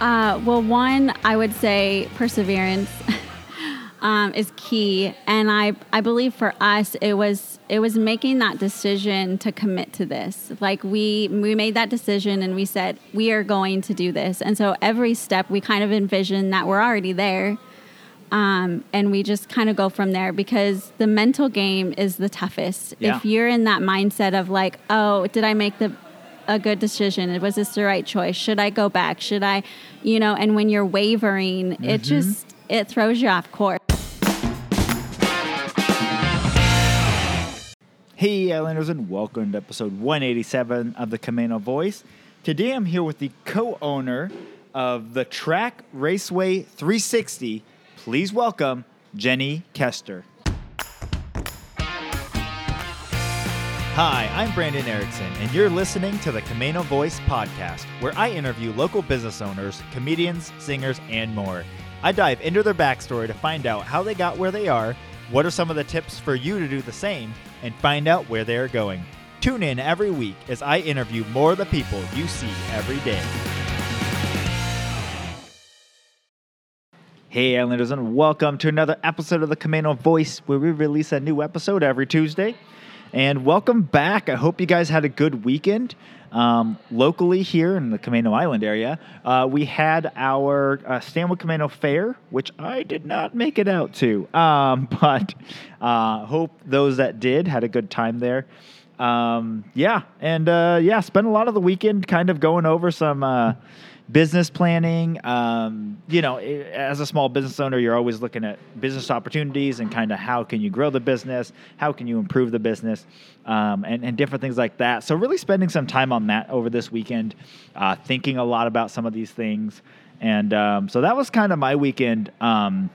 Uh, well, one, I would say perseverance um, is key, and I I believe for us it was it was making that decision to commit to this. Like we we made that decision and we said we are going to do this, and so every step we kind of envision that we're already there. Um, and we just kind of go from there because the mental game is the toughest. Yeah. If you're in that mindset of like, oh, did I make the a good decision? Was this the right choice? Should I go back? Should I, you know? And when you're wavering, it mm-hmm. just it throws you off course. Hey, Islanders, and welcome to episode 187 of the Camano Voice. Today I'm here with the co owner of the Track Raceway 360. Please welcome Genni Koester. Hi, I'm Brandon Erickson, and you're listening to the Camano Voice podcast, where I interview local business owners, comedians, singers, and more. I dive into their backstory to find out how they got where they are, what are some of the tips for you to do the same, and find out where they are going. Tune in every week as I interview more of the people you see every day. Hey, Islanders, and welcome to another episode of the Camano Voice, where we release a new episode every Tuesday. And welcome back. I hope you guys had a good weekend. Um, locally here in the Camano Island area, uh, we had our uh, Stanwood Camano Fair, which I did not make it out to, um, but uh, hope those that did had a good time there. Um, yeah, and uh, yeah, spent a lot of the weekend kind of going over some uh, business planning. Um, you know, as a small business owner, you're always looking at business opportunities and kind of how can you grow the business, how can you improve the business, um, and, and different things like that. So, really spending some time on that over this weekend, uh, thinking a lot about some of these things. And um, so that was kind of my weekend. Um,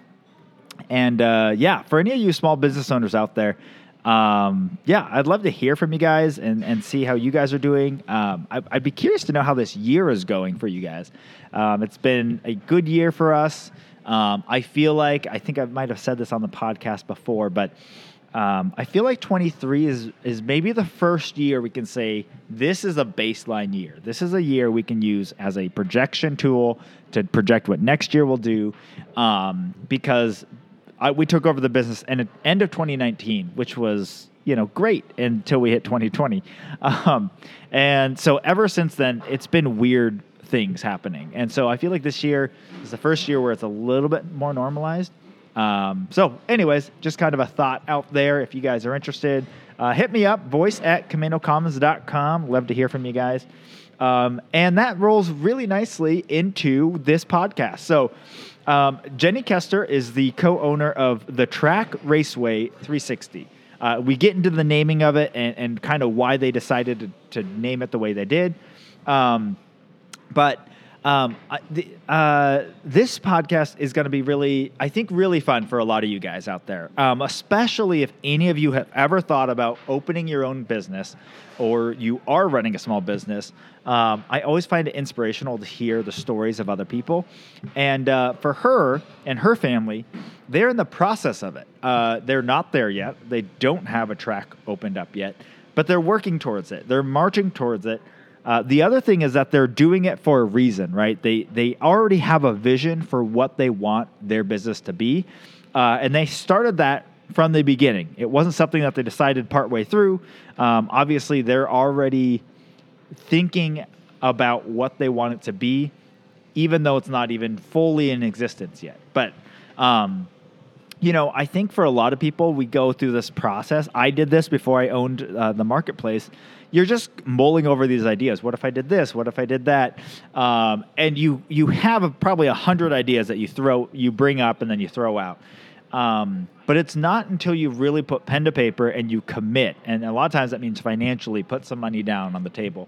and uh, yeah, for any of you small business owners out there, um, yeah, I'd love to hear from you guys and, and see how you guys are doing. Um, I, I'd be curious to know how this year is going for you guys. Um, it's been a good year for us. Um, I feel like, I think I might have said this on the podcast before, but um, I feel like 23 is, is maybe the first year we can say this is a baseline year. This is a year we can use as a projection tool to project what next year will do. Um, because I, we took over the business and at end of 2019, which was you know great until we hit 2020, um, and so ever since then it's been weird things happening, and so I feel like this year is the first year where it's a little bit more normalized. Um, so, anyways, just kind of a thought out there. If you guys are interested, uh, hit me up, voice at CamanoCommons.com. Love to hear from you guys. Um, and that rolls really nicely into this podcast. So, um, Genni Koester is the co owner of the Track Raceway 360. Uh, we get into the naming of it and, and kind of why they decided to, to name it the way they did. Um, but um, the, uh, this podcast is going to be really, I think, really fun for a lot of you guys out there, um, especially if any of you have ever thought about opening your own business or you are running a small business. Um, I always find it inspirational to hear the stories of other people. And uh, for her and her family, they're in the process of it. Uh, they're not there yet. They don't have a track opened up yet, but they're working towards it. They're marching towards it. Uh, the other thing is that they're doing it for a reason, right? They they already have a vision for what they want their business to be, uh, and they started that from the beginning. It wasn't something that they decided partway through. Um, obviously, they're already thinking about what they want it to be, even though it's not even fully in existence yet. But um, you know, I think for a lot of people, we go through this process. I did this before I owned uh, the marketplace. You're just mulling over these ideas. What if I did this? What if I did that? Um, and you you have a, probably a hundred ideas that you throw, you bring up, and then you throw out. Um, but it's not until you really put pen to paper and you commit, and a lot of times that means financially put some money down on the table,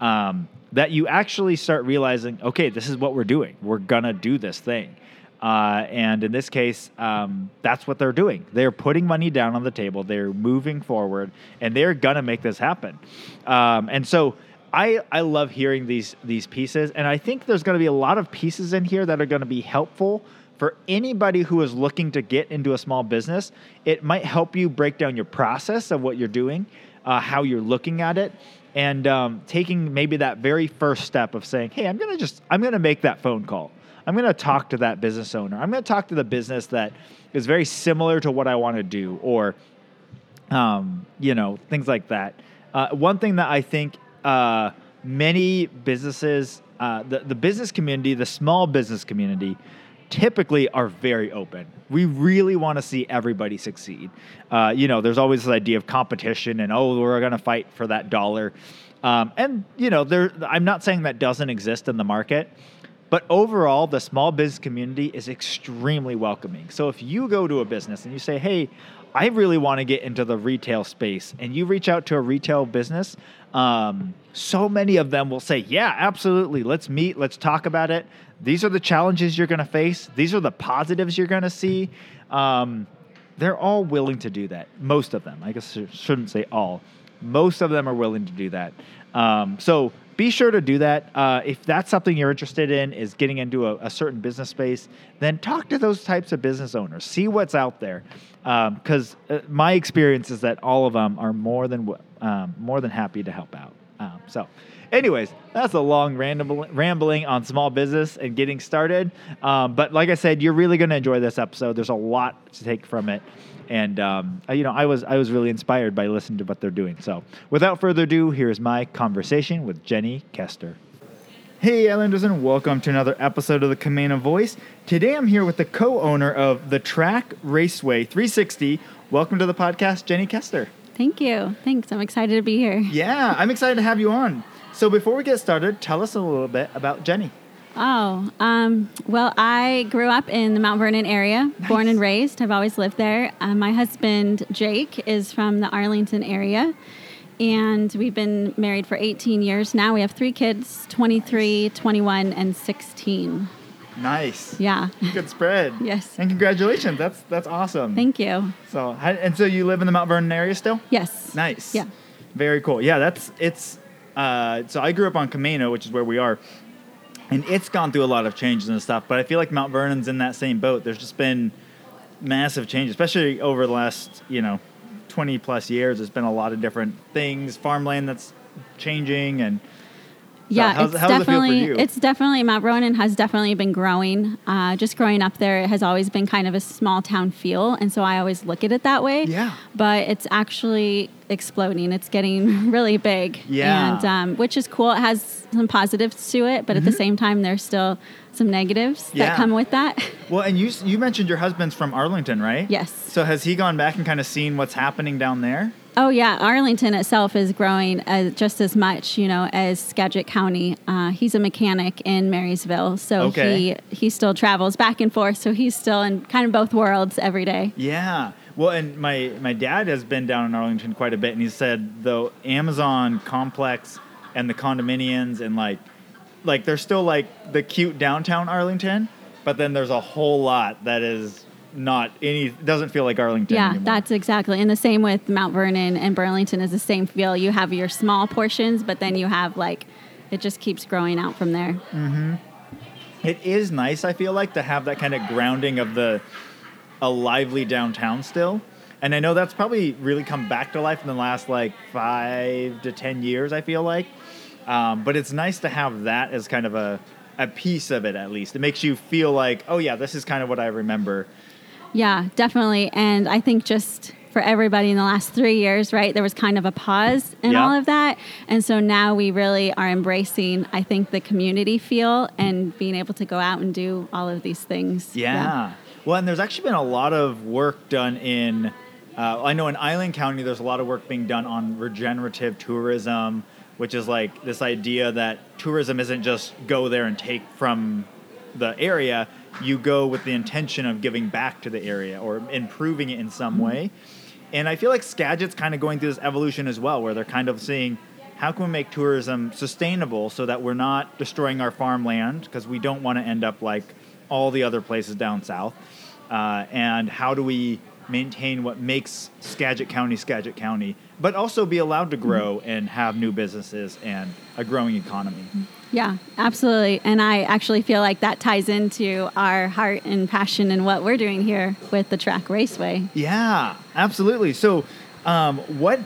um, that you actually start realizing, okay, this is what we're doing. We're gonna do this thing. Uh, and in this case, um, that's what they're doing. They're putting money down on the table. They're moving forward, and they're gonna make this happen. Um, and so, I I love hearing these these pieces, and I think there's gonna be a lot of pieces in here that are gonna be helpful for anybody who is looking to get into a small business. It might help you break down your process of what you're doing, uh, how you're looking at it, and um, taking maybe that very first step of saying, "Hey, I'm gonna just I'm gonna make that phone call. I'm gonna talk to that business owner. I'm gonna talk to the business that is very similar to what I want to do, or um, you know, things like that." Uh, one thing that I think uh, many businesses, uh, the the business community, the small business community, typically are very open. We really want to see everybody succeed. Uh, you know, there's always this idea of competition and oh, we're going to fight for that dollar. Um, and you know, there. I'm not saying that doesn't exist in the market, but overall, the small business community is extremely welcoming. So if you go to a business and you say, "Hey, I really want to get into the retail space," and you reach out to a retail business, um, so many of them will say, "Yeah, absolutely. Let's meet. Let's talk about it. These are the challenges you're going to face. These are the positives you're going to see." Um, they're all willing to do that. Most of them. I guess I shouldn't say all. Most of them are willing to do that. Um, so be sure to do that. Uh, if that's something you're interested in, is getting into a, a, certain business space, then talk to those types of business owners. See what's out there, because um, uh, my experience is that all of them are more than um, more than happy to help out. Um, so. Anyways, that's a long rambling on small business and getting started. Um, but like I said, you're really going to enjoy this episode. There's a lot to take from it and um, you know I was I was really inspired by listening to what they're doing. So without further ado, here's my conversation with Genni Koester. Hey Islanders and welcome to another episode of the Camano Voice. Today I'm here with the co-owner of the Track Raceway 360. Welcome to the podcast, Genni Koester. Thank you. Thanks. I'm excited to be here. Yeah, I'm excited to have you on. So before we get started, tell us a little bit about Genni. Oh, um, well, I grew up in the Mount Vernon area, nice. born and raised. I've always lived there. Uh, my husband, Jake, is from the Arlington area, and we've been married for 18 years now. We have three kids 23, 21, and 16. Nice. Yeah. Good spread. yes. And congratulations. That's that's awesome. Thank you. So and so you live in the Mount Vernon area still? Yes. Nice. Yeah. Very cool. Yeah, that's it's uh, so I grew up on Camano, which is where we are, and it's gone through a lot of changes and stuff. But I feel like Mount Vernon's in that same boat. There's just been massive changes, especially over the last you know 20 plus years. There's been a lot of different things, farmland that's changing, and yeah, so it's definitely it it's definitely Mount Vernon has definitely been growing. Uh, just growing up there, it has always been kind of a small town feel, and so I always look at it that way. Yeah, but it's actually exploding. It's getting really big. Yeah, and um, which is cool. It has some positives to it, but mm-hmm. at the mm-hmm. same time, there's still some negatives yeah. that come with that. Well, and you you mentioned your husband's from Arlington, right? Yes. So has he gone back and kind of seen what's happening down there? Oh yeah, Arlington itself is growing as, just as much, you know, as Skagit County. Uh, he's a mechanic in Marysville, so okay. he he still travels back and forth. So he's still in kind of both worlds every day. Yeah. Well, and my my dad has been down in Arlington quite a bit, and he said the Amazon complex and the condominiums and like like there's still like the cute downtown Arlington, but then there's a whole lot that is not any doesn't feel like Arlington. Yeah, anymore. that's exactly. And the same with Mount Vernon and Burlington is the same feel. You have your small portions, but then you have like it just keeps growing out from there. Mm-hmm. It is nice. I feel like to have that kind of grounding of the a lively downtown still. And I know that's probably really come back to life in the last like five to ten years. I feel like, um, but it's nice to have that as kind of a a piece of it at least. It makes you feel like, oh yeah, this is kind of what I remember yeah, definitely. And I think just for everybody in the last three years, right, there was kind of a pause in yeah. all of that. And so now we really are embracing, I think, the community feel and being able to go out and do all of these things. Yeah. yeah. Well, and there's actually been a lot of work done in, uh, I know in Island County, there's a lot of work being done on regenerative tourism, which is like this idea that tourism isn't just go there and take from the area, you go with the intention of giving back to the area or improving it in some mm-hmm. way. And I feel like Skagit's kind of going through this evolution as well, where they're kind of seeing how can we make tourism sustainable so that we're not destroying our farmland because we don't want to end up like all the other places down south. Uh, and how do we maintain what makes Skagit County Skagit County, but also be allowed to grow mm-hmm. and have new businesses and a growing economy? Yeah, absolutely. And I actually feel like that ties into our heart and passion and what we're doing here with the track raceway. Yeah, absolutely. So, um, what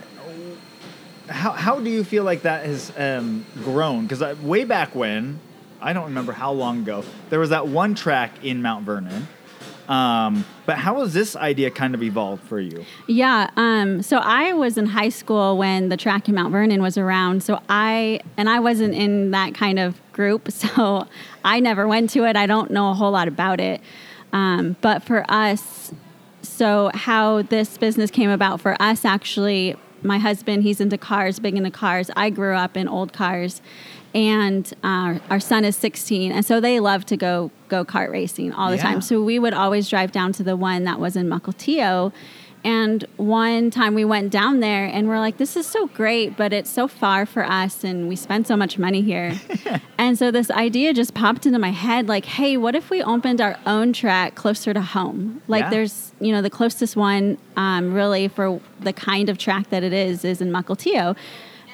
how how do you feel like that has um, grown? Because way back when, I don't remember how long ago, there was that one track in Mount Vernon. Um, but how has this idea kind of evolved for you? Yeah. Um, so I was in high school when the track in Mount Vernon was around. So I, and I wasn't in that kind of group. So I never went to it. I don't know a whole lot about it. Um, but for us, so how this business came about for us actually, my husband, he's into cars, big into cars. I grew up in old cars and uh, our son is 16 and so they love to go go kart racing all the Yeah. time so we would always drive down to the one that was in Mukilteo. And one time we went down there and we're like this is so great but it's so far for us and we spend so much money here. And so this idea just popped into my head like hey what if we opened our own track closer to home? Like Yeah. there's you know the closest one um, really for the kind of track that it is is in Mukilteo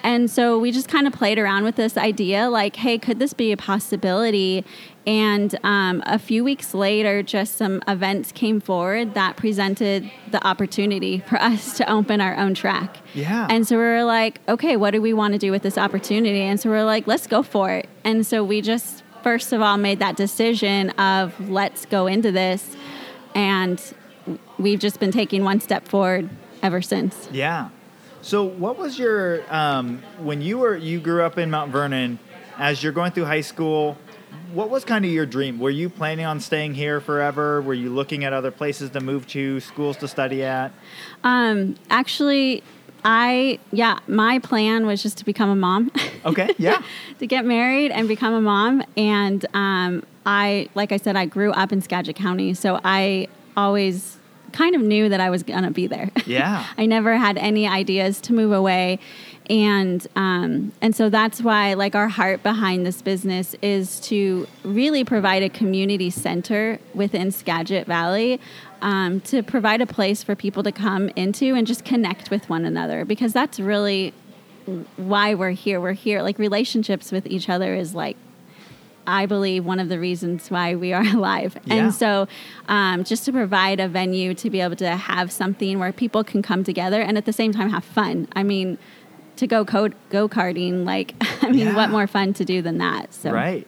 and so we just kind of played around with this idea like, hey, could this be a possibility? And um, a few weeks later, just some events came forward that presented the opportunity for us to open our own track. Yeah. And so we were like, okay, what do we want to do with this opportunity? And so we are like, let's go for it. And so we just, first of all, made that decision of let's go into this. And we've just been taking one step forward ever since. Yeah. So, what was your um, when you were you grew up in Mount Vernon? As you're going through high school, what was kind of your dream? Were you planning on staying here forever? Were you looking at other places to move to, schools to study at? Um, actually, I yeah, my plan was just to become a mom. Okay, yeah, to get married and become a mom, and um, I like I said, I grew up in Skagit County, so I always kind of knew that I was gonna be there. yeah, I never had any ideas to move away. And um, and so that's why like our heart behind this business is to really provide a community center within Skagit Valley um, to provide a place for people to come into and just connect with one another because that's really why we're here. We're here like relationships with each other is like I believe one of the reasons why we are alive. Yeah. And so, um, just to provide a venue to be able to have something where people can come together and at the same time have fun. I mean, to go go karting, like I mean, Yeah. what more fun to do than that? So right,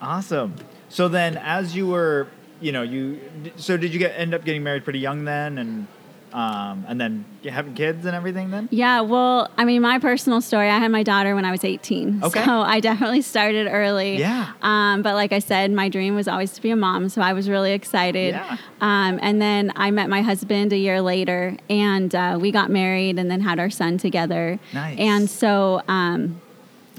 awesome. So then, as you were, you know, you so did you get end up getting married pretty young then, and um, and then having kids and everything then? Yeah, well, I mean, my personal story, I had my daughter when I was 18. Okay. So I definitely started early. Yeah. Um, but like I said, my dream was always to be a mom. So I was really excited. Yeah. Um, and then I met my husband a year later and uh, we got married and then had our son together. Nice. And so, um,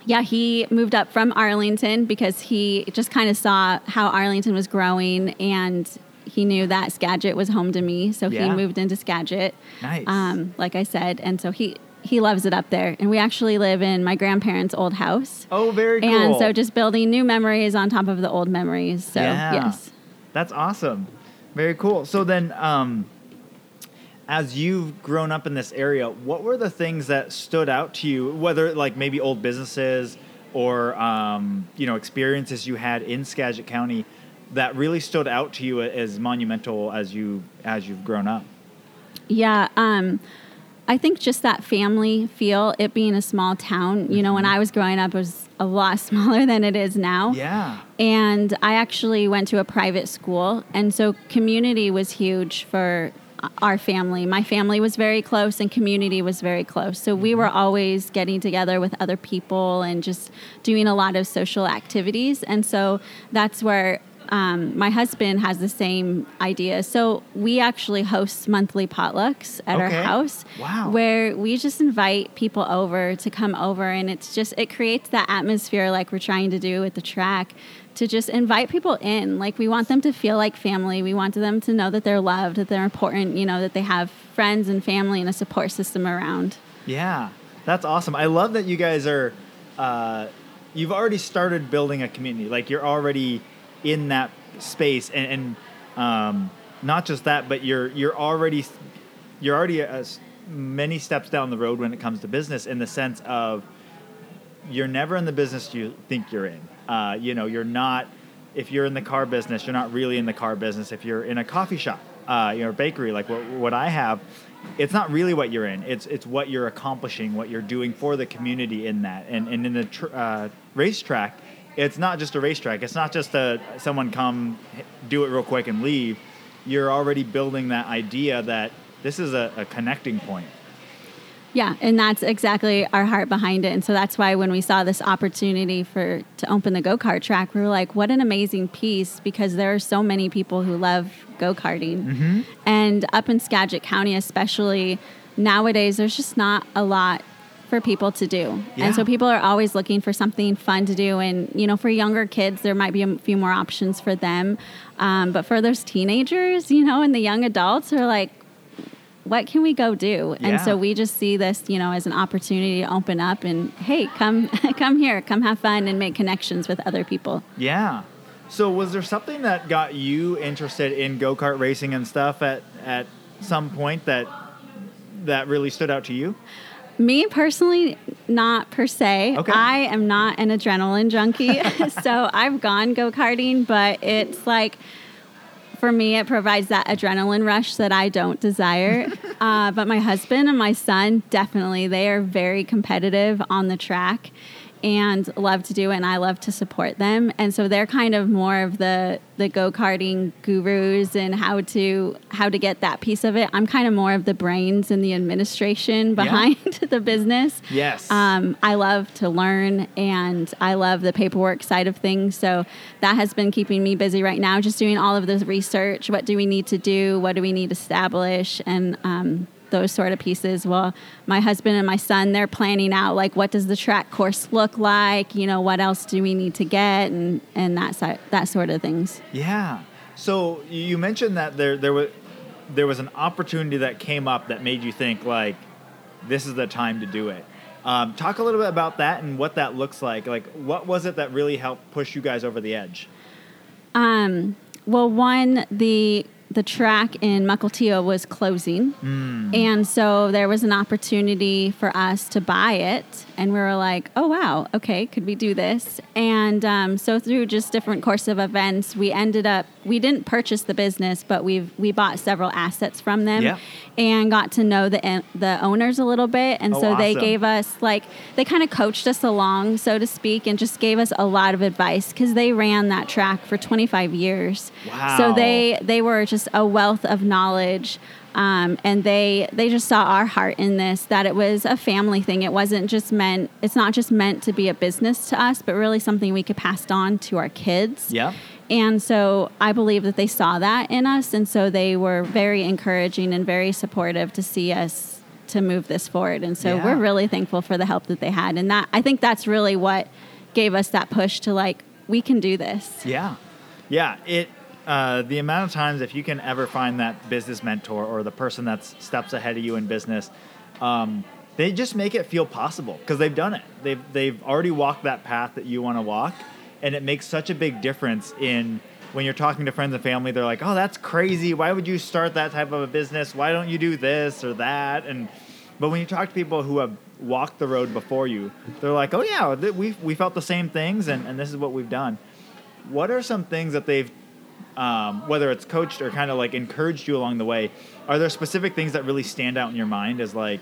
yeah, he moved up from Arlington because he just kind of saw how Arlington was growing and he knew that Skagit was home to me. So Yeah. he moved into Skagit Nice. um, like I said, and so he he loves it up there. And we actually live in my grandparents' old house, oh, very cool. and so just building new memories on top of the old memories. So Yeah. yes, That's awesome. Very cool. So then, um, as you've grown up in this area, what were the things that stood out to you? Whether like maybe old businesses or um, you know experiences you had in Skagit County that really stood out to you as monumental as you as you've grown up. yeah. Um, I think just that family feel, it being a small town. You know, when I was growing up, it was a lot smaller than it is now. Yeah. And I actually went to a private school. And so community was huge for our family. My family was very close and community was very close. So we were always getting together with other people and just doing a lot of social activities. And so that's where um, my husband has the same idea. So we actually host monthly potlucks at our house Wow. where we just invite people over to come over and it's just it creates that atmosphere like we're trying to do with the track to just invite people in like we want them to feel like family we want them to know that they're loved that they're important you know that they have friends and family and a support system around Yeah, that's awesome. I love that you guys are. Uh, you've already started building a community. Like you're already in that space, and, and um, not just that, but you're you're already you're already many steps down the road when it comes to business. In the sense of you're never in the business you think you're in. Uh, you know, you're not. If you're in the car business, you're not really in the car business. If you're in a coffee shop, uh, you know, bakery like what, what I have, it's not really what you're in. It's it's what you're accomplishing, what you're doing for the community in that. And and in the tr- uh, racetrack, it's not just a racetrack. It's not just a someone come do it real quick and leave. You're already building that idea that this is a, a connecting point. Yeah, and that's exactly our heart behind it. And so that's why when we saw this opportunity for to open the go-kart track, we were like, what an amazing piece because there are so many people who love go-karting. Mm-hmm. And up in Skagit County especially, nowadays there's just not a lot for people to do. Yeah. And so people are always looking for something fun to do. And, you know, for younger kids, there might be a few more options for them. Um, but for those teenagers, you know, and the young adults are like, what can we go do? Yeah. And so we just see this, you know, as an opportunity to open up and hey, come come here, come have fun and make connections with other people. Yeah. So was there something that got you interested in go kart racing and stuff at at some point that that really stood out to you? Me personally, not per se. Okay. I am not an adrenaline junkie. so I've gone go karting, but it's like, for me, it provides that adrenaline rush that I don't desire. uh, but my husband and my son, definitely, they are very competitive on the track and love to do it and I love to support them. And so they're kind of more of the the go-karting gurus and how to how to get that piece of it. I'm kind of more of the brains and the administration behind the business. Yes. Um, I love to learn and I love the paperwork side of things. So that has been keeping me busy right now, just doing all of this research. What do we need to do? What do we need to establish? And um, those sort of pieces. Well, my husband and my son, they're planning out like what does the track course look like? You know, what else do we need to get and and that si- that sort of things. Yeah. So you mentioned that there there was there was an opportunity that came up that made you think like this is the time to do it. Um, talk a little bit about that and what that looks like. Like, what was it that really helped push you guys over the edge? Um, well, one the the track in Mukilteo was closing, hmm. and so there was an opportunity for us to buy it, and we were like, "Oh wow, okay, could we do this?" And um, so through just different course of events, we ended up we didn't purchase the business, but we we bought several assets from them, Yeah. and got to know the the owners a little bit, and Oh, so they awesome. gave us like they kind of coached us along, so to speak, and just gave us a lot of advice because they ran that track for 25 years. Wow. So they they were just a wealth of knowledge. Um, and they they just saw our heart in this that it was a family thing. It wasn't just meant. It's not just meant to be a business to us, but really something we could pass on to our kids. Yeah. And so I believe that they saw that in us, and so they were very encouraging and very supportive to see us to move this forward. And so Yeah. we're really thankful for the help that they had, and that I think that's really what gave us that push to like we can do this. Yeah, yeah. It uh, the amount of times if you can ever find that business mentor or the person that's steps ahead of you in business, um, they just make it feel possible because they've done it. They've they've already walked that path that you want to walk, and it makes such a big difference in. When you're talking to friends and family, they're like, "Oh, that's crazy! Why would you start that type of a business? Why don't you do this or that?" And but when you talk to people who have walked the road before you, they're like, "Oh yeah, we we felt the same things, and, and this is what we've done." What are some things that they've, um, whether it's coached or kind of like encouraged you along the way? Are there specific things that really stand out in your mind as like,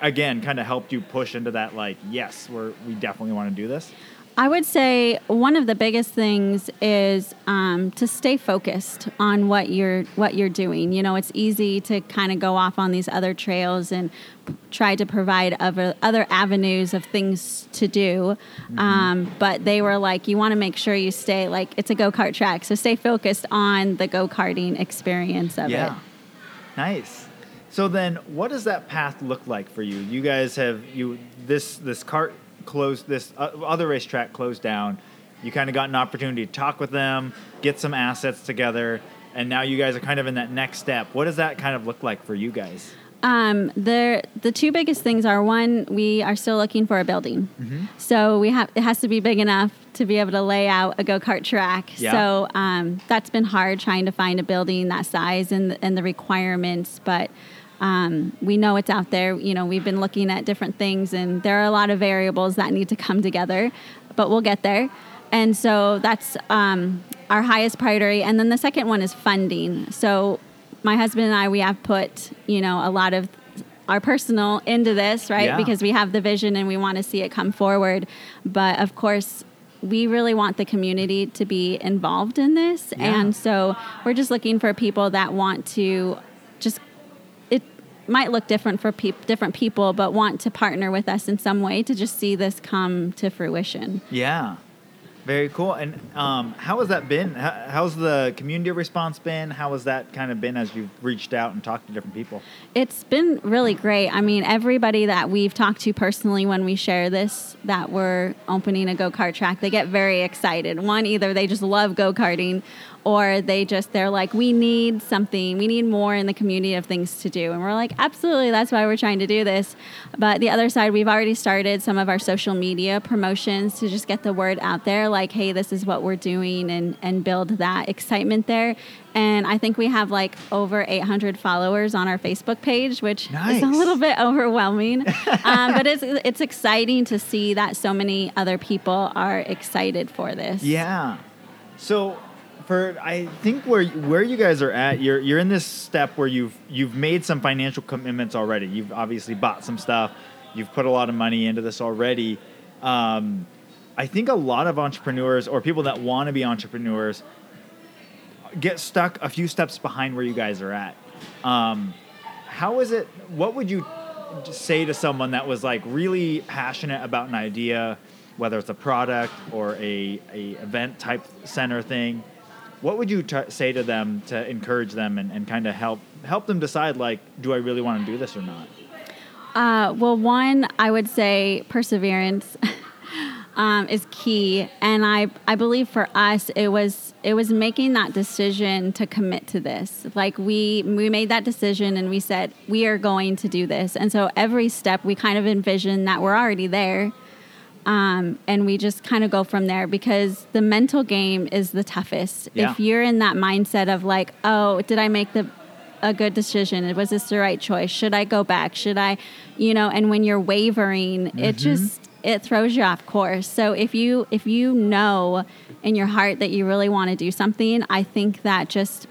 again, kind of helped you push into that like, yes, we're we definitely want to do this? I would say one of the biggest things is um, to stay focused on what you're what you're doing. You know, it's easy to kind of go off on these other trails and p- try to provide other other avenues of things to do. Um, but they were like, you want to make sure you stay like it's a go kart track, so stay focused on the go karting experience of yeah. it. Nice. So then, what does that path look like for you? You guys have you this this cart closed, this uh, other racetrack closed down. You kind of got an opportunity to talk with them, get some assets together, and now you guys are kind of in that next step. What does that kind of look like for you guys? Um, the the two biggest things are one, we are still looking for a building, so we have it has to be big enough to be able to lay out a go kart track. Yeah. So um, that's been hard trying to find a building that size and and the requirements, but. Um, we know it's out there. You know, we've been looking at different things, and there are a lot of variables that need to come together, but we'll get there. And so that's um, our highest priority. And then the second one is funding. So my husband and I, we have put, you know, a lot of our personal into this, right? Yeah. Because we have the vision and we want to see it come forward. But of course, we really want the community to be involved in this. Yeah. And so we're just looking for people that want to might look different for peop different people, but want to partner with us in some way to just see this come to fruition. Yeah. Very cool. And um, how has that been? How, how's the community response been? How has that kind of been as you've reached out and talked to different people? It's been really great. I mean, everybody that we've talked to personally when we share this that we're opening a go kart track, they get very excited. One, either they just love go karting or they just they're like we need something. We need more in the community of things to do. And we're like absolutely. That's why we're trying to do this. But the other side we've already started some of our social media promotions to just get the word out there like hey this is what we're doing and and build that excitement there. And i think we have like over 800 followers on our facebook page which is a little bit overwhelming. Um, but it's it's exciting to see that so many other people are excited for this. Yeah. So for I think where where you guys are at, you're you're in this step where you've you've made some financial commitments already. You've obviously bought some stuff. You've put a lot of money into this already. Um, I think a lot of entrepreneurs or people that want to be entrepreneurs get stuck a few steps behind where you guys are at. Um, how is it? What would you say to someone that was like really passionate about an idea, whether it's a product or a, a event type center thing? What would you t- say to them to encourage them and, and kind of help help them decide like, do I really want to do this or not? Uh, well, one, I would say perseverance um, is key, and I I believe for us it was it was making that decision to commit to this. Like we we made that decision and we said we are going to do this, and so every step we kind of envision that we're already there. Um, and we just kind of go from there because the mental game is the toughest. Yeah. If you're in that mindset of like, oh, did I make the a good decision? Was this the right choice? Should I go back? Should I, you know? And when you're wavering, it just it throws you off course. So if you if you know in your heart that you really want to do something, I think that just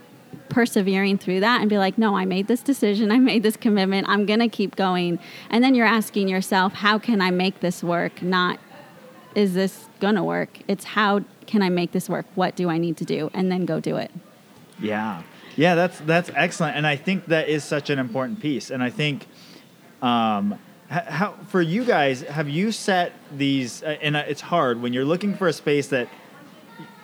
persevering through that and be like, no, I made this decision, I made this commitment, I'm gonna keep going. And then you're asking yourself, how can I make this work? Not is this gonna work? It's how can I make this work? What do I need to do? And then go do it. Yeah, yeah, that's that's excellent, and I think that is such an important piece. And I think, um, how for you guys, have you set these? Uh, and uh, it's hard when you're looking for a space that,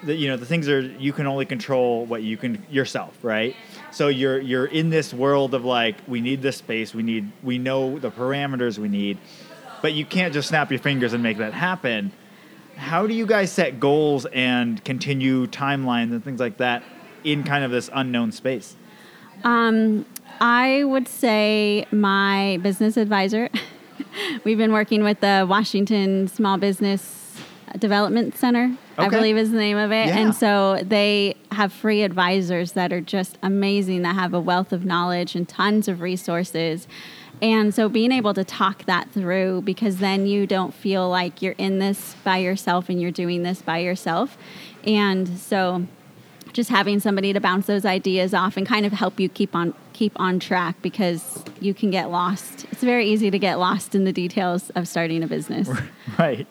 that you know the things are you can only control what you can yourself, right? So you're you're in this world of like we need this space, we need we know the parameters we need, but you can't just snap your fingers and make that happen. How do you guys set goals and continue timelines and things like that in kind of this unknown space? Um, I would say my business advisor. We've been working with the Washington Small Business Development Center, I believe is the name of it. Yeah. And so they have free advisors that are just amazing, that have a wealth of knowledge and tons of resources. And so being able to talk that through because then you don't feel like you're in this by yourself and you're doing this by yourself. And so just having somebody to bounce those ideas off and kind of help you keep on keep on track because you can get lost. It's very easy to get lost in the details of starting a business. Right.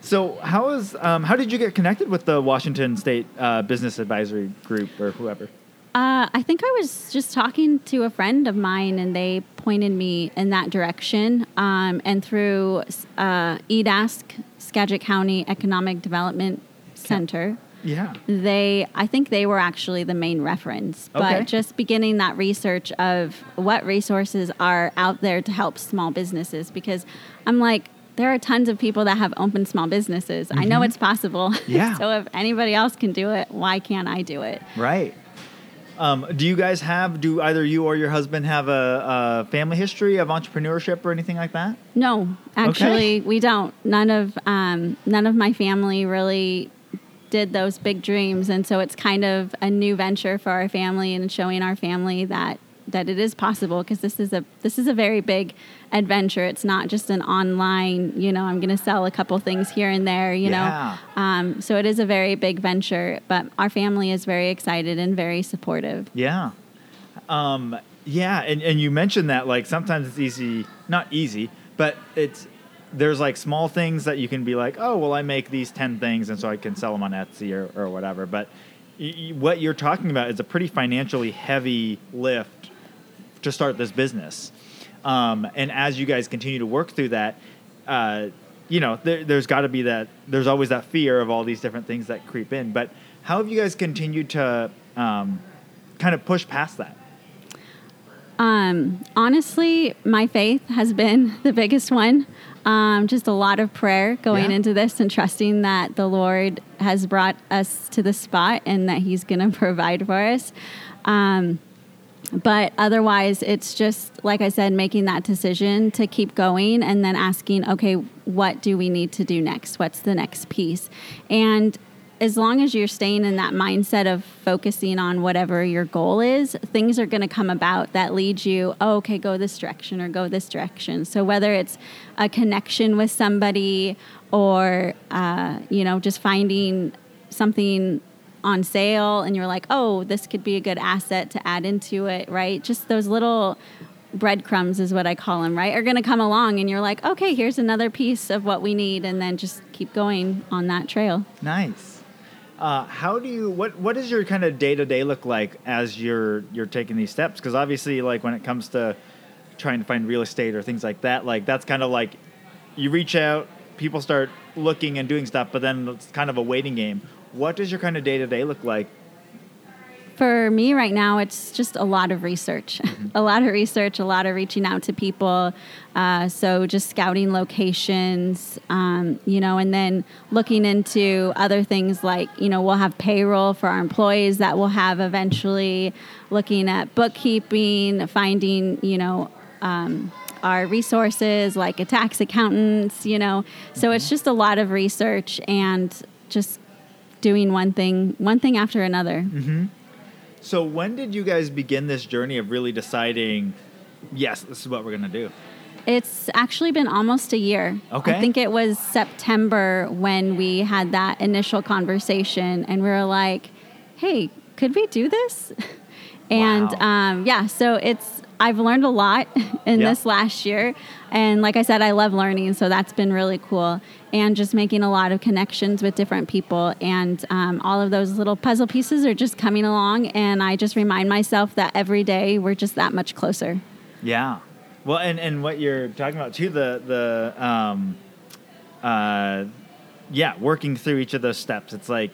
So how is um, how did you get connected with the Washington State uh, Business Advisory Group or whoever? Uh, I think I was just talking to a friend of mine, and they pointed me in that direction. Um, and through uh, EDASC, Skagit County Economic Development Center, Yeah. they I think they were actually the main reference. But just beginning that research of what resources are out there to help small businesses, because I'm like. There are tons of people that have opened small businesses. I know it's possible. Mm-hmm. Yeah. so if anybody else can do it, why can't I do it? Right. Um, do you guys have? Do either you or your husband have a, a family history of entrepreneurship or anything like that? No, actually, we don't. None of um, none of my family really did those big dreams, and so it's kind of a new venture for our family and showing our family that that it is possible because this is a this is a very big adventure. It's not just an online, you know, I'm going to sell a couple things here and there, you Yeah. know. Um, so it is a very big venture, but our family is very excited and very supportive. Yeah. Um, yeah, and, and you mentioned that like sometimes it's easy, not easy, but it's there's like small things that you can be like, oh, well, I make these ten things, and so I can sell them on Etsy or, or whatever. But y- what you're talking about is a pretty financially heavy lift to start this business. Um, and as you guys continue to work through that, uh, you know, there, there's got to be that. There's always that fear of all these different things that creep in. But how have you guys continued to um, kind of push past that? Um, honestly, my faith has been the biggest one. Um, just a lot of prayer going Yeah. into this and trusting that the Lord has brought us to the spot and that He's going to provide for us. Um, but otherwise, it's just, like I said, making that decision to keep going and then asking, okay, what do we need to do next? What's the next piece? And as long as you're staying in that mindset of focusing on whatever your goal is, things are going to come about that lead you, oh, okay, go this direction or go this direction. So whether it's a connection with somebody or, uh, you know, just finding something on sale and you're like, oh, this could be a good asset to add into it, right? Just those little breadcrumbs is what I call them, right? Are going to come along and you're like, okay, here's another piece of what we need. And then just keep going on that trail. Nice. Uh, how do you what what does your kind of day to day look like as you're you're taking these steps? Because obviously, like when it comes to trying to find real estate or things like that, like that's kind of like you reach out, people start looking and doing stuff, but then it's kind of a waiting game. What does your kind of day to day look like? For me right now, it's just a lot of research, a lot of research, a lot of reaching out to people. Uh, so just scouting locations, um, you know, and then looking into other things like, you know, we'll have payroll for our employees that we'll have eventually, looking at bookkeeping, finding, you know, um, our resources like a tax accountants, you know. So it's just a lot of research and just doing one thing, one thing after another. So when did you guys begin this journey of really deciding, yes, this is what we're gonna do? It's actually been almost a year. Okay. I think it was September when we had that initial conversation and we were like, hey, could we do this? And Wow. um, yeah, so it's, I've learned a lot in Yeah. this last year. And like I said, I love learning. So that's been really cool. And just making a lot of connections with different people. And um, all of those little puzzle pieces are just coming along. And I just remind myself that every day we're just that much closer. Yeah. Well, and, and what you're talking about too, the the um, uh, yeah, working through each of those steps. It's like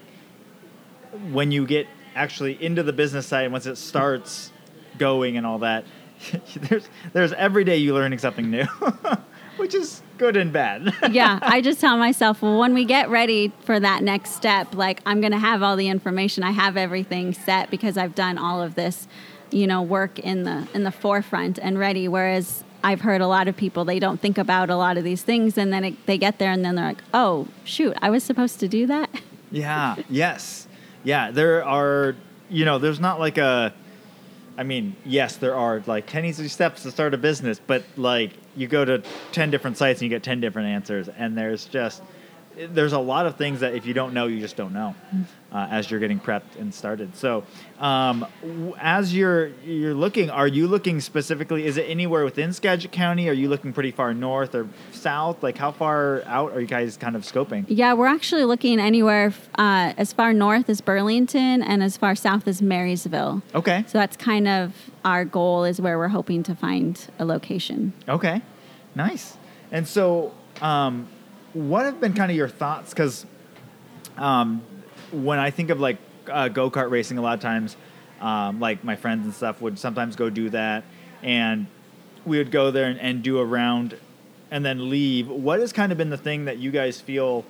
when you get actually into the business side, and once it starts going and all that, there's there's every day you learning something new, which is good and bad. yeah, I just tell myself, well, when we get ready for that next step, like I'm going to have all the information. I have everything set because I've done all of this, you know, work in the in the forefront and ready. Whereas I've heard a lot of people they don't think about a lot of these things, and then it, they get there and then they're like, oh shoot, I was supposed to do that. Yeah. Yes. Yeah. There are. You know. There's not like a. I mean, yes, there are like ten easy steps to start a business, but like you go to ten different sites and you get ten different answers, and there's just there's a lot of things that if you don't know, you just don't know uh, as you're getting prepped and started. So, um, w- as you're you're looking, are you looking specifically? Is it anywhere within Skagit County? Are you looking pretty far north or south? Like how far out are you guys kind of scoping? Yeah, we're actually looking anywhere uh, as far north as Burlington and as far south as Marysville. Okay. So that's kind of our goal is where we're hoping to find a location. Okay, nice. And so, um, what have been kind of your thoughts? Because um, when I think of like uh, go kart racing, a lot of times, um, like my friends and stuff would sometimes go do that, and we would go there and, and do a round, and then leave. What has kind of been the thing that you guys feel?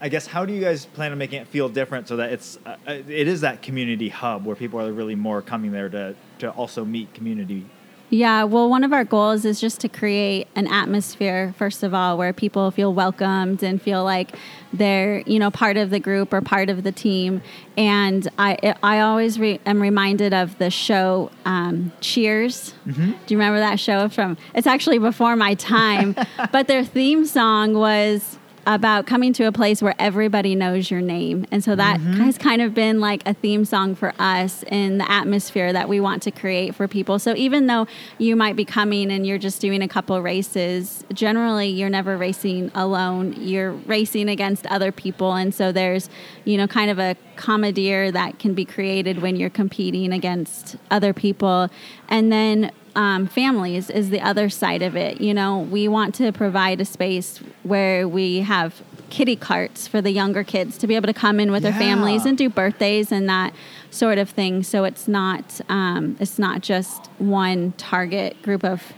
I guess how do you guys plan on making it feel different so that it's uh, uh, it is that community hub where people are really more coming there to to also meet community Yeah, well, one of our goals is just to create an atmosphere, first of all, where people feel welcomed and feel like they're, you know, part of the group or part of the team. And I, I always re- am reminded of the show um, Cheers. Mm-hmm. Do you remember that show from? It's actually before my time, but their theme song was about coming to a place where everybody knows your name. And so that mm-hmm. has kind of been like a theme song for us in the atmosphere that we want to create for people. So even though you might be coming and you're just doing a couple races, generally you're never racing alone. You're racing against other people. And so there's, you know, kind of a commandeer that can be created when you're competing against other people. And then um, families is the other side of it. You know, we want to provide a space where we have kitty carts for the younger kids to be able to come in with yeah. their families and do birthdays and that sort of thing. So it's not um, it's not just one target group of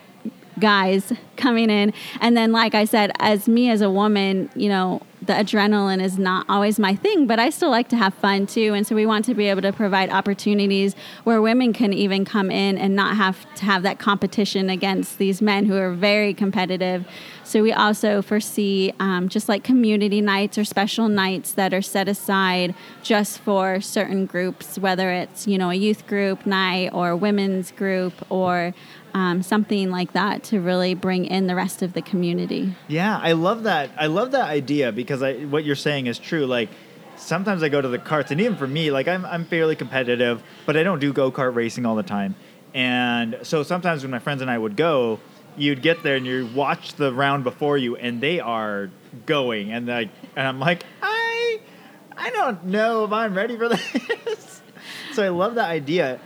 guys coming in. And then, like I said, as me as a woman, you know, the adrenaline is not always my thing, but I still like to have fun too. And so we want to be able to provide opportunities where women can even come in and not have to have that competition against these men who are very competitive. So we also foresee um, just like community nights or special nights that are set aside just for certain groups, whether it's you know a youth group night or women's group or um, something like that to really bring in the rest of the community. Yeah, I love that. I love that idea because I, what you're saying is true. Like sometimes I go to the carts, and even for me, like I'm I'm fairly competitive, but I don't do go kart racing all the time. And so sometimes when my friends and I would go, you'd get there and you watch the round before you, and they are going, and like, and I'm like, I I don't know if I'm ready for this. so I love that idea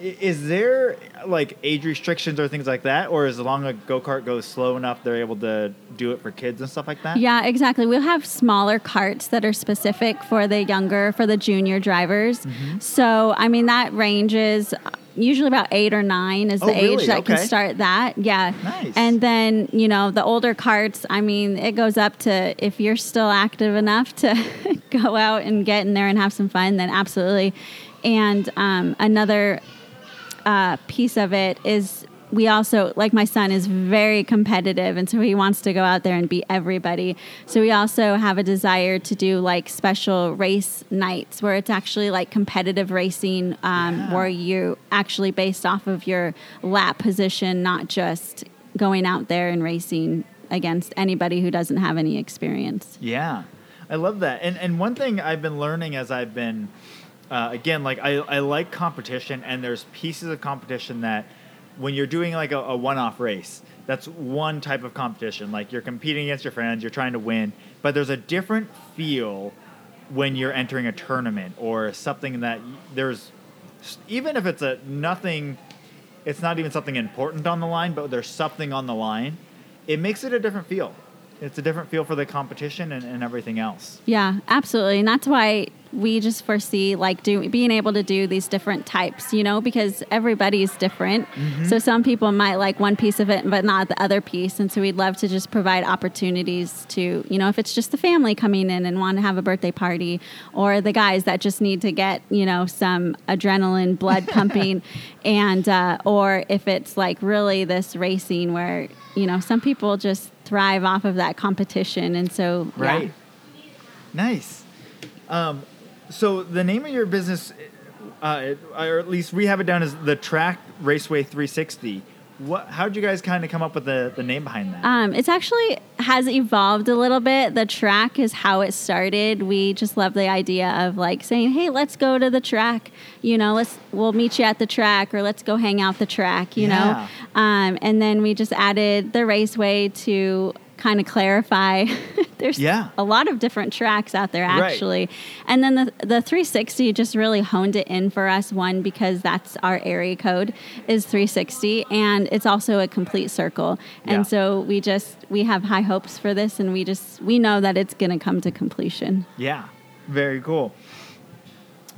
is there like age restrictions or things like that or as long as a go-kart goes slow enough they're able to do it for kids and stuff like that yeah exactly we'll have smaller carts that are specific for the younger for the junior drivers mm-hmm. so i mean that ranges usually about eight or nine is the oh, age really? that okay. can start that yeah nice. and then you know the older carts i mean it goes up to if you're still active enough to go out and get in there and have some fun then absolutely and um, another uh, piece of it is we also like my son is very competitive and so he wants to go out there and beat everybody. So we also have a desire to do like special race nights where it's actually like competitive racing um, yeah. where you actually based off of your lap position not just going out there and racing against anybody who doesn't have any experience. Yeah. I love that. And and one thing i've been learning as i've been uh, again, like I, I like competition, and there's pieces of competition that when you're doing like a, a one-off race, that's one type of competition. Like you're competing against your friends, you're trying to win, but there's a different feel when you're entering a tournament or something that there's even if it's a nothing it's not even something important on the line but there's something on the line it makes it a different feel it's a different feel for the competition and, and everything else yeah absolutely and that's why we just foresee like do, being able to do these different types, you know, because everybody's different. Mm-hmm. So some people might like one piece of it, but not the other piece. And so we'd love to just provide opportunities to, you know, if it's just the family coming in and want to have a birthday party, or the guys that just need to get, you know, some adrenaline, blood pumping, and uh, or if it's like really this racing where, you know, some people just thrive off of that competition, and so right. Yeah. Nice. Um, so the name of your business, uh, or at least we have it down as the Track Raceway 360. What? How did you guys kind of come up with the, the name behind that? Um, it's actually has evolved a little bit. The track is how it started. We just love the idea of like saying, "Hey, let's go to the track." You know, let's we'll meet you at the track, or let's go hang out the track. You yeah. know, um, and then we just added the raceway to kind of clarify. There's yeah. a lot of different tracks out there actually. Right. And then the the 360 just really honed it in for us one because that's our area code is 360 and it's also a complete circle. And yeah. so we just we have high hopes for this and we just we know that it's going to come to completion. Yeah. Very cool.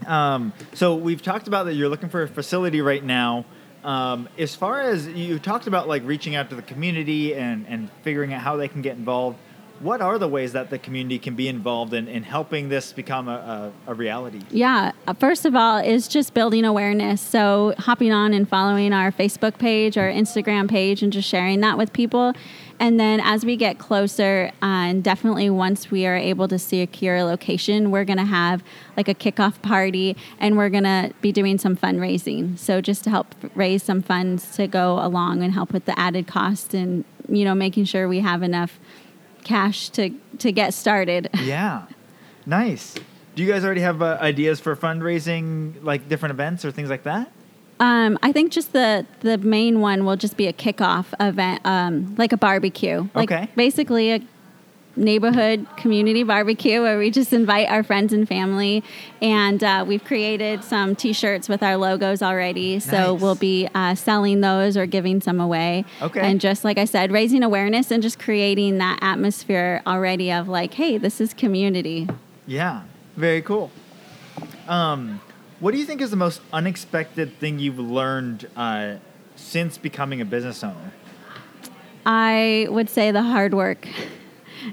Um, so we've talked about that you're looking for a facility right now. Um, as far as you talked about like reaching out to the community and, and figuring out how they can get involved, what are the ways that the community can be involved in, in helping this become a, a, a reality? Yeah, uh, first of all, is just building awareness. So, hopping on and following our Facebook page or Instagram page and just sharing that with people. And then as we get closer, uh, and definitely once we are able to secure a location, we're going to have like a kickoff party and we're going to be doing some fundraising. So, just to help raise some funds to go along and help with the added cost and, you know, making sure we have enough cash to to get started. Yeah, nice. Do you guys already have uh, ideas for fundraising, like different events or things like that? Um, I think just the the main one will just be a kickoff event, um, like a barbecue. Like Okay. Basically, a neighborhood community barbecue where we just invite our friends and family, and uh, we've created some T-shirts with our logos already. So Nice. we'll be uh, selling those or giving some away. Okay. And just like I said, raising awareness and just creating that atmosphere already of like, hey, this is community. Yeah, very cool. Um, what do you think is the most unexpected thing you've learned uh, since becoming a business owner? I would say the hard work.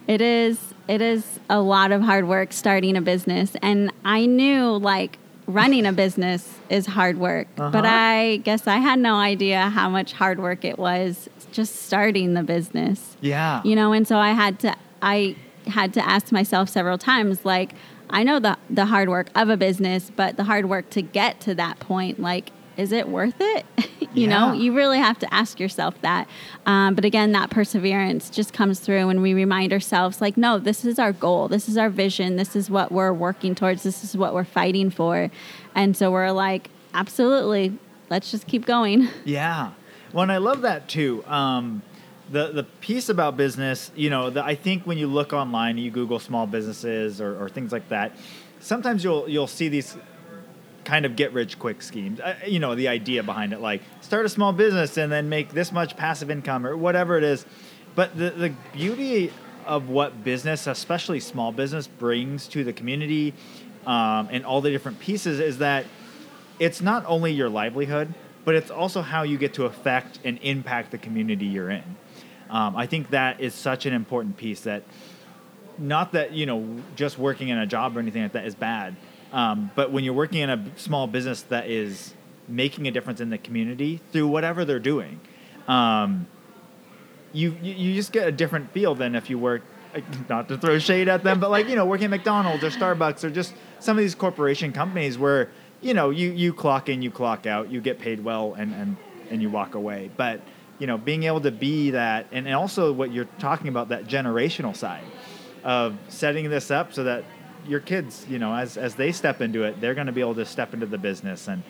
It is it is a lot of hard work starting a business and I knew like running a business is hard work, but Uh-huh. I guess I had no idea how much hard work it was just starting the business. Yeah. You know, and so I had to I had to ask myself several times like I know the the hard work of a business, but the hard work to get to that point like is it worth it? you know, you really have to ask yourself that. Um, but again, that perseverance just comes through when we remind ourselves, like, no, this is our goal. This is our vision. This is what we're working towards. This is what we're fighting for. And so we're like, absolutely, let's just keep going. Yeah. Well, and I love that too. Um, the the piece about business, you know, the, I think when you look online, you Google small businesses or, or things like that. Sometimes you'll you'll see these kind of get rich quick schemes. Uh, you know, the idea behind it, like start a small business and then make this much passive income or whatever it is. But the the beauty of what business, especially small business, brings to the community um, and all the different pieces is that it's not only your livelihood, but it's also how you get to affect and impact the community you're in. Um, I think that is such an important piece that not that you know just working in a job or anything like that is bad, um, but when you're working in a small business that is making a difference in the community through whatever they're doing, um, you, you just get a different feel than if you work. Not to throw shade at them, but like you know, working at McDonald's or Starbucks or just some of these corporation companies where you know you you clock in, you clock out, you get paid well, and and and you walk away. But you know, being able to be that, and, and also what you're talking about that generational side of setting this up so that your kids, you know, as as they step into it, they're going to be able to step into the business, and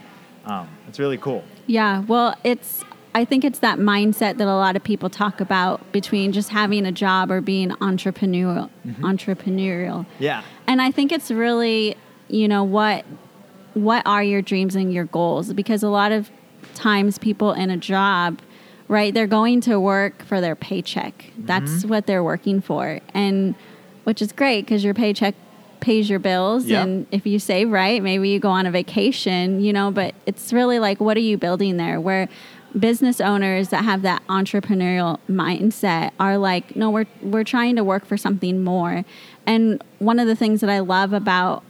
um, it's really cool. Yeah, well, it's I think it's that mindset that a lot of people talk about between just having a job or being entrepreneurial. Entrepreneurial. Yeah. And I think it's really, you know, what what are your dreams and your goals? Because a lot of times people in a job, right, they're going to work for their paycheck. Mm-hmm. That's what they're working for. And which is great because your paycheck pays your bills Yeah. and if you save right, maybe you go on a vacation, you know, but it's really like what are you building there? Where business owners that have that entrepreneurial mindset are like, no, we're we're trying to work for something more. And one of the things that I love about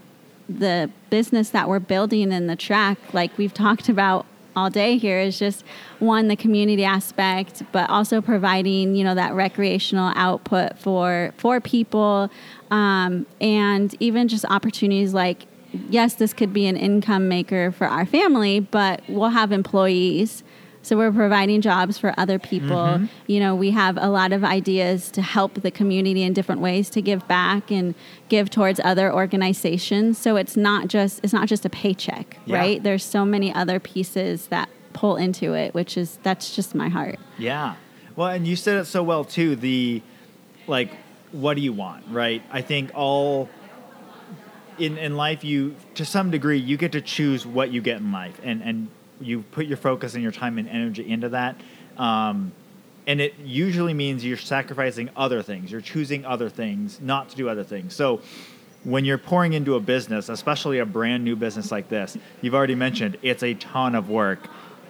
the business that we're building in the track, like we've talked about all day here, is just one the community aspect, but also providing you know that recreational output for for people, um, and even just opportunities like. Yes, this could be an income maker for our family, but we'll have employees. So we're providing jobs for other people. Mm-hmm. You know, we have a lot of ideas to help the community in different ways to give back and give towards other organizations. So it's not just it's not just a paycheck, Yeah. right? There's so many other pieces that pull into it, which is that's just my heart. Yeah. Well, and you said it so well too. The like, what do you want, right? I think all in in life, you to some degree you get to choose what you get in life, and and you put your focus and your time and energy into that. Um, and it usually means you're sacrificing other things. You're choosing other things, not to do other things. So when you're pouring into a business, especially a brand new business like this, you've already mentioned it's a ton of work.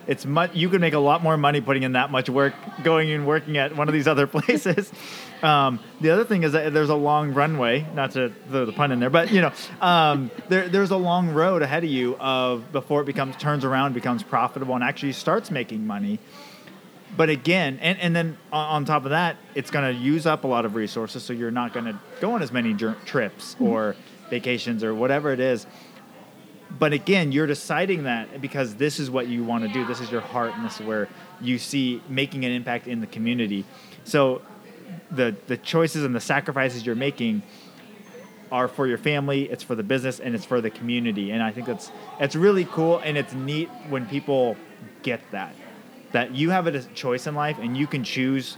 It's much. You could make a lot more money putting in that much work, going and working at one of these other places. Um, the other thing is that there's a long runway, not to throw the pun in there, but you know, um, there, there's a long road ahead of you of before it becomes turns around, becomes profitable, and actually starts making money. But again, and, and then on, top of that, it's going to use up a lot of resources, so you're not going to go on as many trips or vacations or whatever it is. But again, you're deciding that because this is what you want to do. This is your heart, and this is where you see making an impact in the community. So the the choices and the sacrifices you're making are for your family, it's for the business, and it's for the community. And I think that's it's really cool and it's neat when people get that that you have a choice in life and you can choose.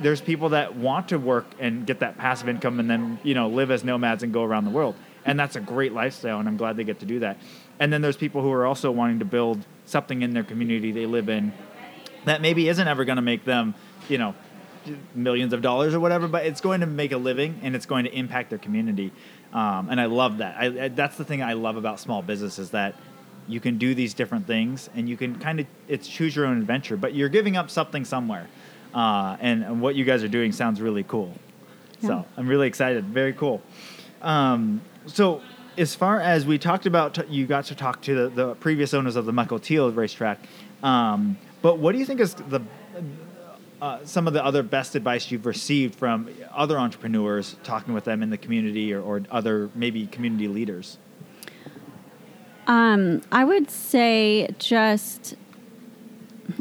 There's people that want to work and get that passive income and then you know live as nomads and go around the world, and that's a great lifestyle. And I'm glad they get to do that. And then there's people who are also wanting to build something in their community they live in that maybe isn't ever going to make them, you know, millions of dollars or whatever, but it's going to make a living and it's going to impact their community. Um, and I love that. I, I, that's the thing I love about small business is that you can do these different things and you can kind of it's choose your own adventure, but you're giving up something somewhere. Uh, and, and, what you guys are doing sounds really cool. Yeah. So I'm really excited. Very cool. Um, so as far as we talked about, t- you got to talk to the, the, previous owners of the Michael Teal racetrack. Um, but what do you think is the uh, some of the other best advice you've received from other entrepreneurs talking with them in the community or, or other maybe community leaders? Um, I would say just,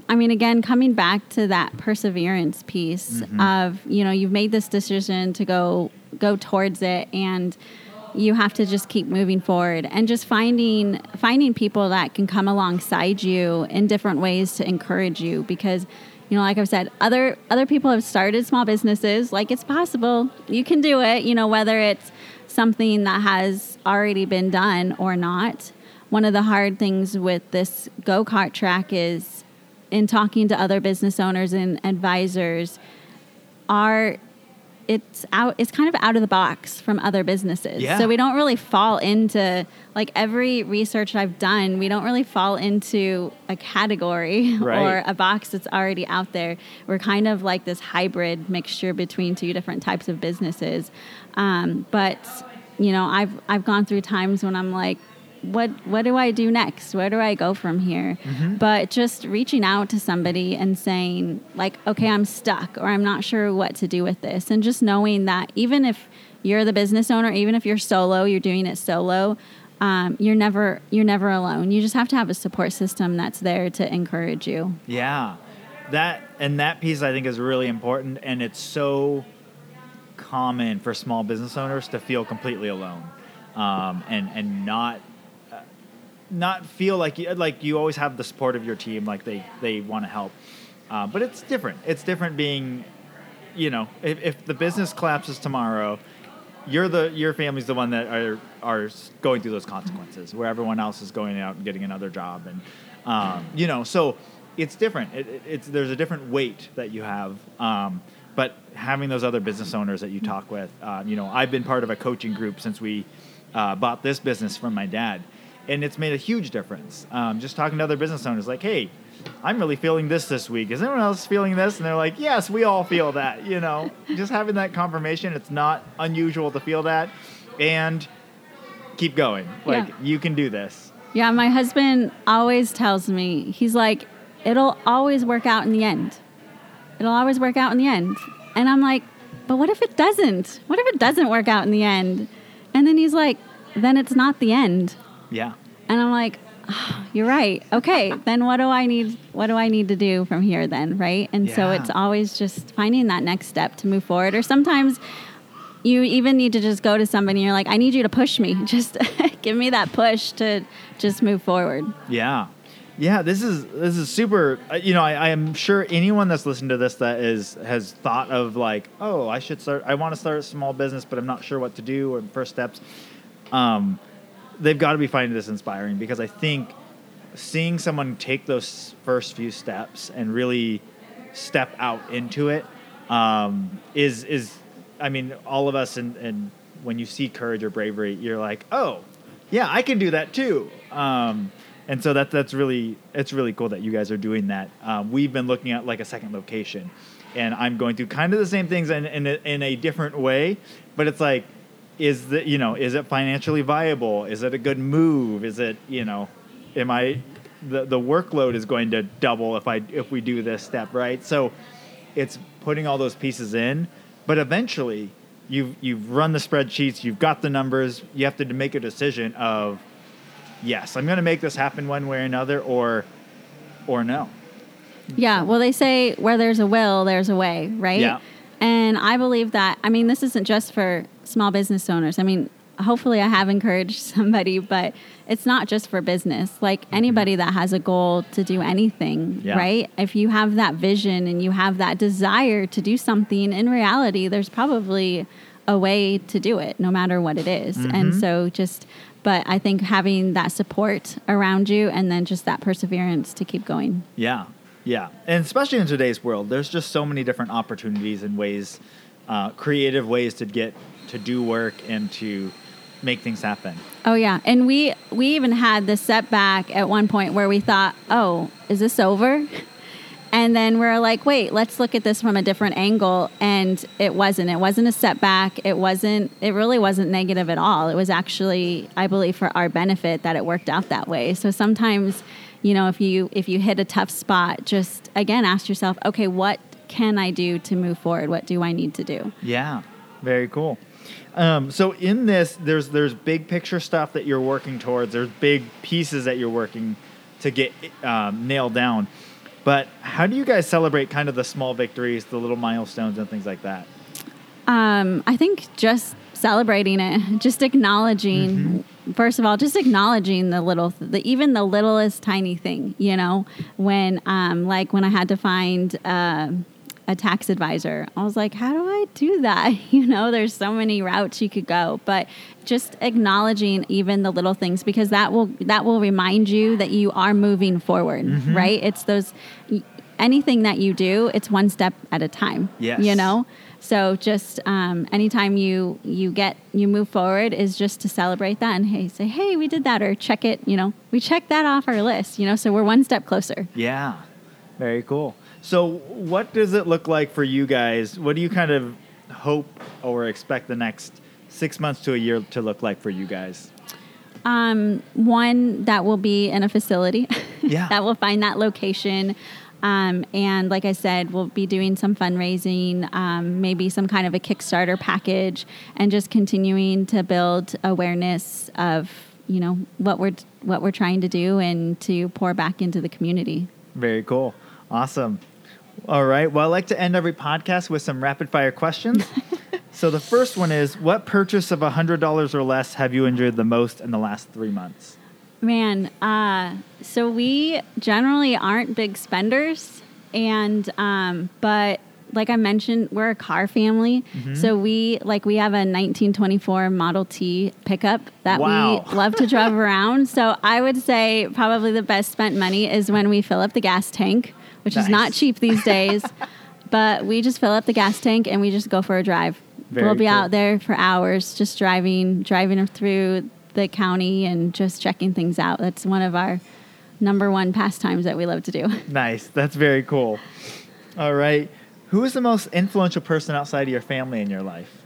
I mean, again, coming back to that perseverance piece mm-hmm. of, you know, you've made this decision to go go towards it and you have to just keep moving forward and just finding finding people that can come alongside you in different ways to encourage you because you know like i've said other other people have started small businesses. Like it's possible. You can do it you know whether it's something that has already been done or not. One of the hard things with this go-kart track is in talking to other business owners and advisors are it's out it's kind of out of the box from other businesses. Yeah. So we don't really fall into like every research I've done, we don't really fall into a category right. or a box that's already out there. We're kind of like this hybrid mixture between two different types of businesses. Um, but you know, I've I've gone through times when I'm like, what what do I do next? Where do I go from here? Mm-hmm. But just reaching out to somebody and saying like, okay, I'm stuck or I'm not sure what to do with this, and just knowing that even if you're the business owner, even if you're solo, you're doing it solo. Um, you're never you're never alone. You just have to have a support system that's there to encourage you. Yeah, that and that piece I think is really important, and it's so common for small business owners to feel completely alone um, and and not not feel like you, like you always have the support of your team, like they they want to help. Uh, but it's different. It's different being, you know, if, if the business collapses tomorrow, you're the your family's the one that are are going through those consequences, where everyone else is going out and getting another job, and um, you know, so it's different. It, it, it's there's a different weight that you have. Um, but having those other business owners that you talk with, uh, you know, I've been part of a coaching group since we uh, bought this business from my dad and it's made a huge difference. Um, just talking to other business owners, like, hey, I'm really feeling this this week. Is anyone else feeling this? And they're like, yes, we all feel that. You know, just having that confirmation, it's not unusual to feel that, and keep going. Like yeah. you can do this. Yeah, my husband always tells me he's like, it'll always work out in the end. It'll always work out in the end. And I'm like, but what if it doesn't? What if it doesn't work out in the end? And then he's like, then it's not the end. Yeah. And I'm like, oh, you're right. Okay, then what do I need? What do I need to do from here then, right? And yeah. so it's always just finding that next step to move forward. Or sometimes you even need to just go to somebody and you're like, I need you to push me. Just give me that push to just move forward. Yeah. Yeah, this is this is super. Uh, you know, I, I, am sure anyone that's listened to this that is has thought of like, oh, I should start. I want to start a small business, but I'm not sure what to do or first steps. Um, they've got to be finding this inspiring because I think seeing someone take those first few steps and really step out into it um, is is I mean all of us and and when you see courage or bravery you're like oh yeah I can do that too um, and so that that's really it's really cool that you guys are doing that. Um, we've been looking at like a second location, and I'm going through kind of the same things in in a, in a different way, but it's like, is the you know is it financially viable? Is it a good move? Is it you know, am I the the workload is going to double if I if we do this step right? So, it's putting all those pieces in, but eventually. You've, you've run the spreadsheets, you've got the numbers, you have to make a decision of yes, I'm going to make this happen one way or another, or or no. Yeah. Well, they say where there's a will, there's a way, right? Yeah. And I believe that. I mean, this isn't just for small business owners. I mean, hopefully, I have encouraged somebody, but it's not just for business. Like anybody that has a goal to do anything, Yeah. right? If you have that vision and you have that desire to do something, in reality, there's probably a way to do it, no matter what it is. And so, just. But I think having that support around you and then just that perseverance to keep going. Yeah, yeah, and especially in today's world, there's just so many different opportunities and ways, uh, creative ways to get to do work and to make things happen. Oh yeah, and we we even had the setback at one point where we thought, "Oh, is this over?" And then we're like, "Wait, let's look at this from a different angle." And it wasn't. It wasn't a setback. It wasn't. It really wasn't negative at all. It was actually, I believe, for our benefit that it worked out that way. So sometimes, you know, if you if you hit a tough spot, just again ask yourself, "Okay, what can I do to move forward? What do I need to do?" Yeah, very cool. Um, so in this, there's there's big picture stuff that you're working towards. There's big pieces that you're working to get um, nailed down. But how do you guys celebrate kind of the small victories, the little milestones, and things like that? Um, I think just celebrating it, just acknowledging. First of all, just acknowledging the little, the, even the littlest tiny thing. You know, when um, like when I had to find uh, a tax advisor, I was like, how do I do that? You know, there's so many routes you could go, but just acknowledging even the little things because that will that will remind you that you are moving forward. Right? It's those anything that you do, it's one step at a time. Yes. You know? So just um, anytime you you get you move forward is just to celebrate that and hey say hey we did that or check it you know we checked that off our list you know so we're one step closer. Yeah, very cool. So, what does it look like for you guys? What do you kind of hope or expect the next six months to a year to look like for you guys? Um, one that will be in a facility. Yeah. that will find that location. Um, and like I said, we'll be doing some fundraising, um, maybe some kind of a Kickstarter package, and just continuing to build awareness of you know what we're what we're trying to do and to pour back into the community. Very cool. Awesome. All right. Well, I like to end every podcast with some rapid fire questions. so, the first one is What purchase of $100 or less have you enjoyed the most in the last three months? Man, uh, so we generally aren't big spenders, and um, but like I mentioned, we're a car family, so we like we have a 1924 Model T pickup that Wow. we love to drive around. So I would say probably the best spent money is when we fill up the gas tank, which is not cheap these days. but we just fill up the gas tank and we just go for a drive. Very we'll be cool. out there for hours, just driving, driving through the county and just checking things out. That's one of our number one pastimes that we love to do. Nice. That's very cool. All right. Who is the most influential person outside of your family in your life?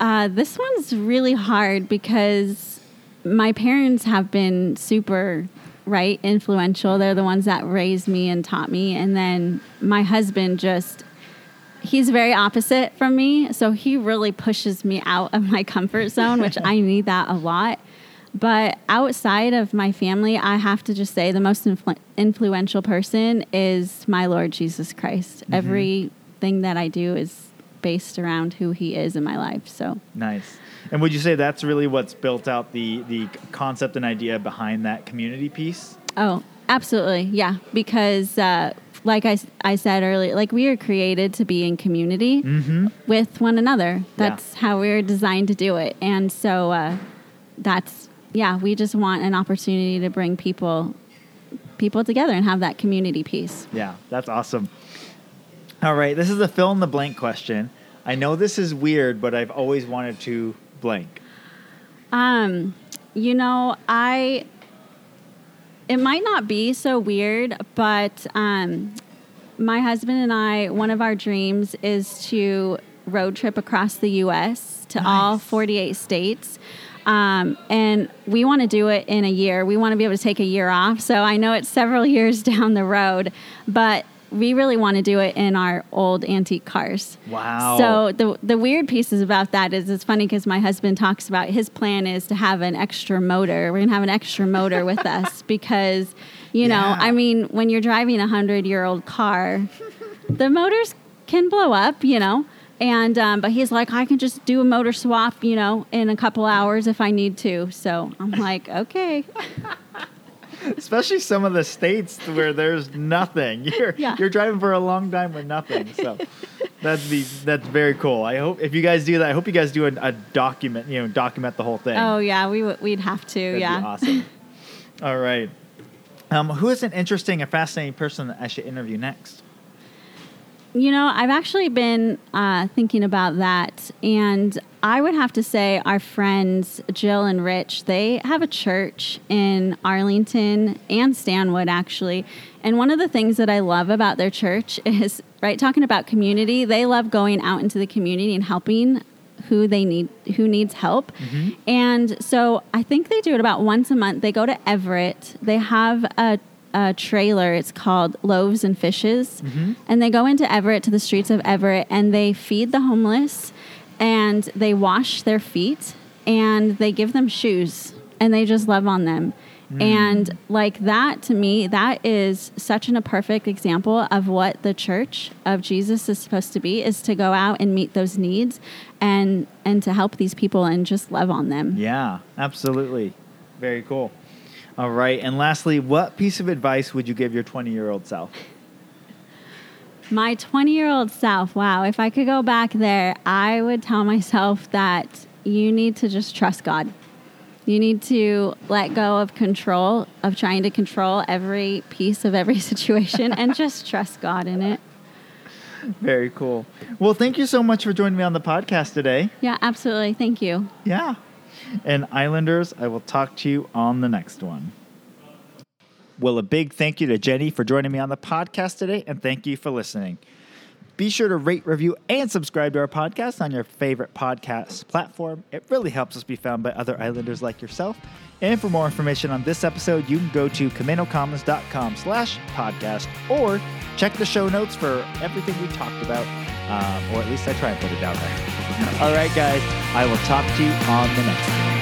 Uh, this one's really hard because my parents have been super right influential. They're the ones that raised me and taught me, and then my husband just. He's very opposite from me, so he really pushes me out of my comfort zone, which I need that a lot. But outside of my family, I have to just say the most influ- influential person is my Lord Jesus Christ. Mm-hmm. Everything that I do is based around who he is in my life. So, Nice. And would you say that's really what's built out the, the concept and idea behind that community piece? oh, absolutely. Yeah. Because, uh, like I said earlier, like we are created to be in community Mm-hmm. with one another. That's how we are designed to do it. And so uh, that's, yeah, we just want an opportunity to bring people people together and have that community piece. Yeah, that's awesome. All right, this is a fill in the blank question. I know this is weird, but I've always wanted to blank. Um, you know, I it might not be so weird, but um, my husband and I, one of our dreams is to road trip across the U.S. to all 48 states. Um, and we want to do it in a year. We want to be able to take a year off. So I know it's several years down the road, but we really want to do it in our old antique cars. Wow. So the the weird pieces about that is it's funny because my husband talks about his plan is to have an extra motor. We're gonna have an extra motor with us because, you know, Yeah. I mean, when you're driving a hundred year old car, the motors can blow up, you know. And um, but he's like, I can just do a motor swap, you know, in a couple hours if I need to. So I'm like, okay, Especially some of the states where there's nothing. You're Yeah. you're driving for a long time with nothing. So that'd be that's very cool. I hope if you guys do that, I hope you guys do a, a document. You know, document the whole thing. oh yeah, we would we'd have to, That'd yeah. be awesome. All right. Um, who is an interesting and fascinating person that I should interview next? You know, I've actually been uh, thinking about that, and I would have to say our friends Jill and Rich. They have a church in Arlington and Stanwood, actually. And one of the things that I love about their church is right talking about community. They love going out into the community and helping who they need who needs help mm-hmm. and so i think they do it about once a month they go to everett they have a, a trailer it's called loaves and fishes mm-hmm. and they go into everett to the streets of everett and they feed the homeless and they wash their feet and they give them shoes and they just love on them hmm. and like that to me that is such an, a perfect example of what the church of jesus is supposed to be is to go out and meet those needs and and to help these people and just love on them Yeah, absolutely. Very cool. All right. And lastly, what piece of advice would you give your 20 year old self? My 20 year old self, wow, if I could go back there, I would tell myself that you need to just trust God. You need to let go of control, of trying to control every piece of every situation, and just trust God in it. Very cool. Well, thank you so much for joining me on the podcast today. Yeah, absolutely. Thank you. Yeah. And Islanders, I will talk to you on the next one. Well, a big thank you to Genni for joining me on the podcast today, and thank you for listening. Be sure to rate, review, and subscribe to our podcast on your favorite podcast platform. It really helps us be found by other Islanders like yourself. And for more information on this episode, you can go to CamanoCommons.com slash podcast or check the show notes for everything we talked about, um, or at least I try and put it down there. All right, guys, I will talk to you on the next one.